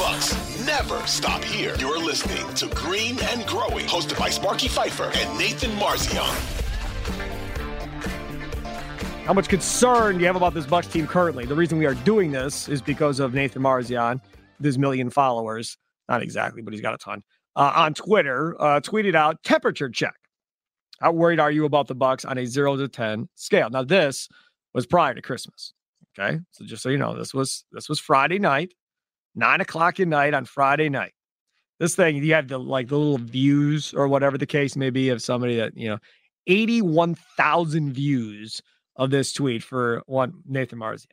Bucks never stop here. You're listening to Green and Growing, hosted by Sparky Fifer and Nathan Marzion. How much concern do you have about this Bucks team currently? The reason we are doing this is because of Nathan Marzion, his million followers. Not exactly, but he's got a ton. Uh, on Twitter, uh, tweeted out temperature check. How worried are you about the Bucks on a zero to ten scale? Now, this was prior to Christmas. Okay, so just so you know, this was this was Friday night nine o'clock at night on Friday night. This thing, you have the like the little views or whatever the case may be of somebody that, you know, 81,000 views of this tweet for one Nathan Marzion.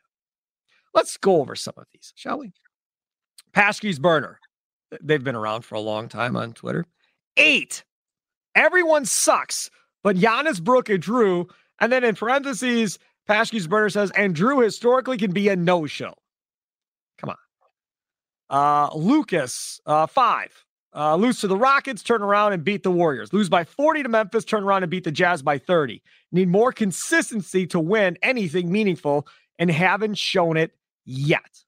Let's go over some of these, shall we? Paskey's burner. They've been around for a long time on Twitter. Eight. Everyone sucks, but Giannis, Brook, and Jrue. And then in parentheses, Paskey's burner says, and Jrue historically can be a no-show. Uh, Lucas, uh, five. Uh, lose to the Rockets, turn around and beat the Warriors. Lose by 40 to Memphis, turn around and beat the Jazz by 30. Need more consistency to win anything meaningful and haven't shown it yet.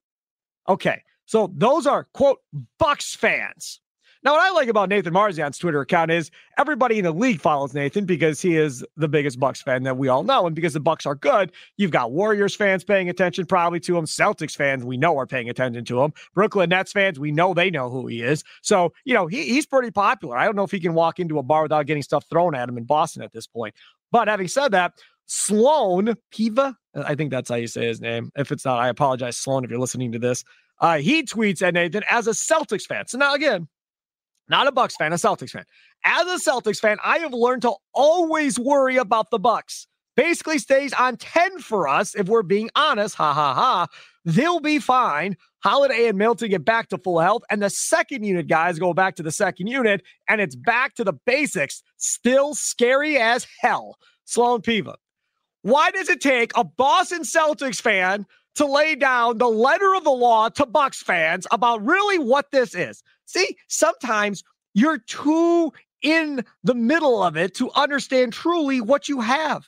Okay, so those are quote Bucks fans. Now, what I like about Nathan Marzion's Twitter account is everybody in the league follows Nathan because he is the biggest Bucks fan that we all know. And because the Bucks are good, you've got Warriors fans paying attention probably to him. Celtics fans we know are paying attention to him. Brooklyn Nets fans, we know they know who he is. So, you know, he, he's pretty popular. I don't know if he can walk into a bar without getting stuff thrown at him in Boston at this point. But having said that, Sloan Piva, I think that's how you say his name. If it's not, I apologize, Sloan, if you're listening to this. Uh, he tweets at Nathan as a Celtics fan. So now again, not a Bucks fan, a Celtics fan. As a Celtics fan, I have learned to always worry about the Bucks. Basically stays on 10 for us if we're being honest. Ha ha ha. They'll be fine. Holiday and Middleton get back to full health, and the second unit guys go back to the second unit, and it's back to the basics. Still scary as hell. Sloan Piva. Why does it take a Boston Celtics fan to lay down the letter of the law to Bucks fans about really what this is? See, sometimes you're too in the middle of it to understand truly what you have.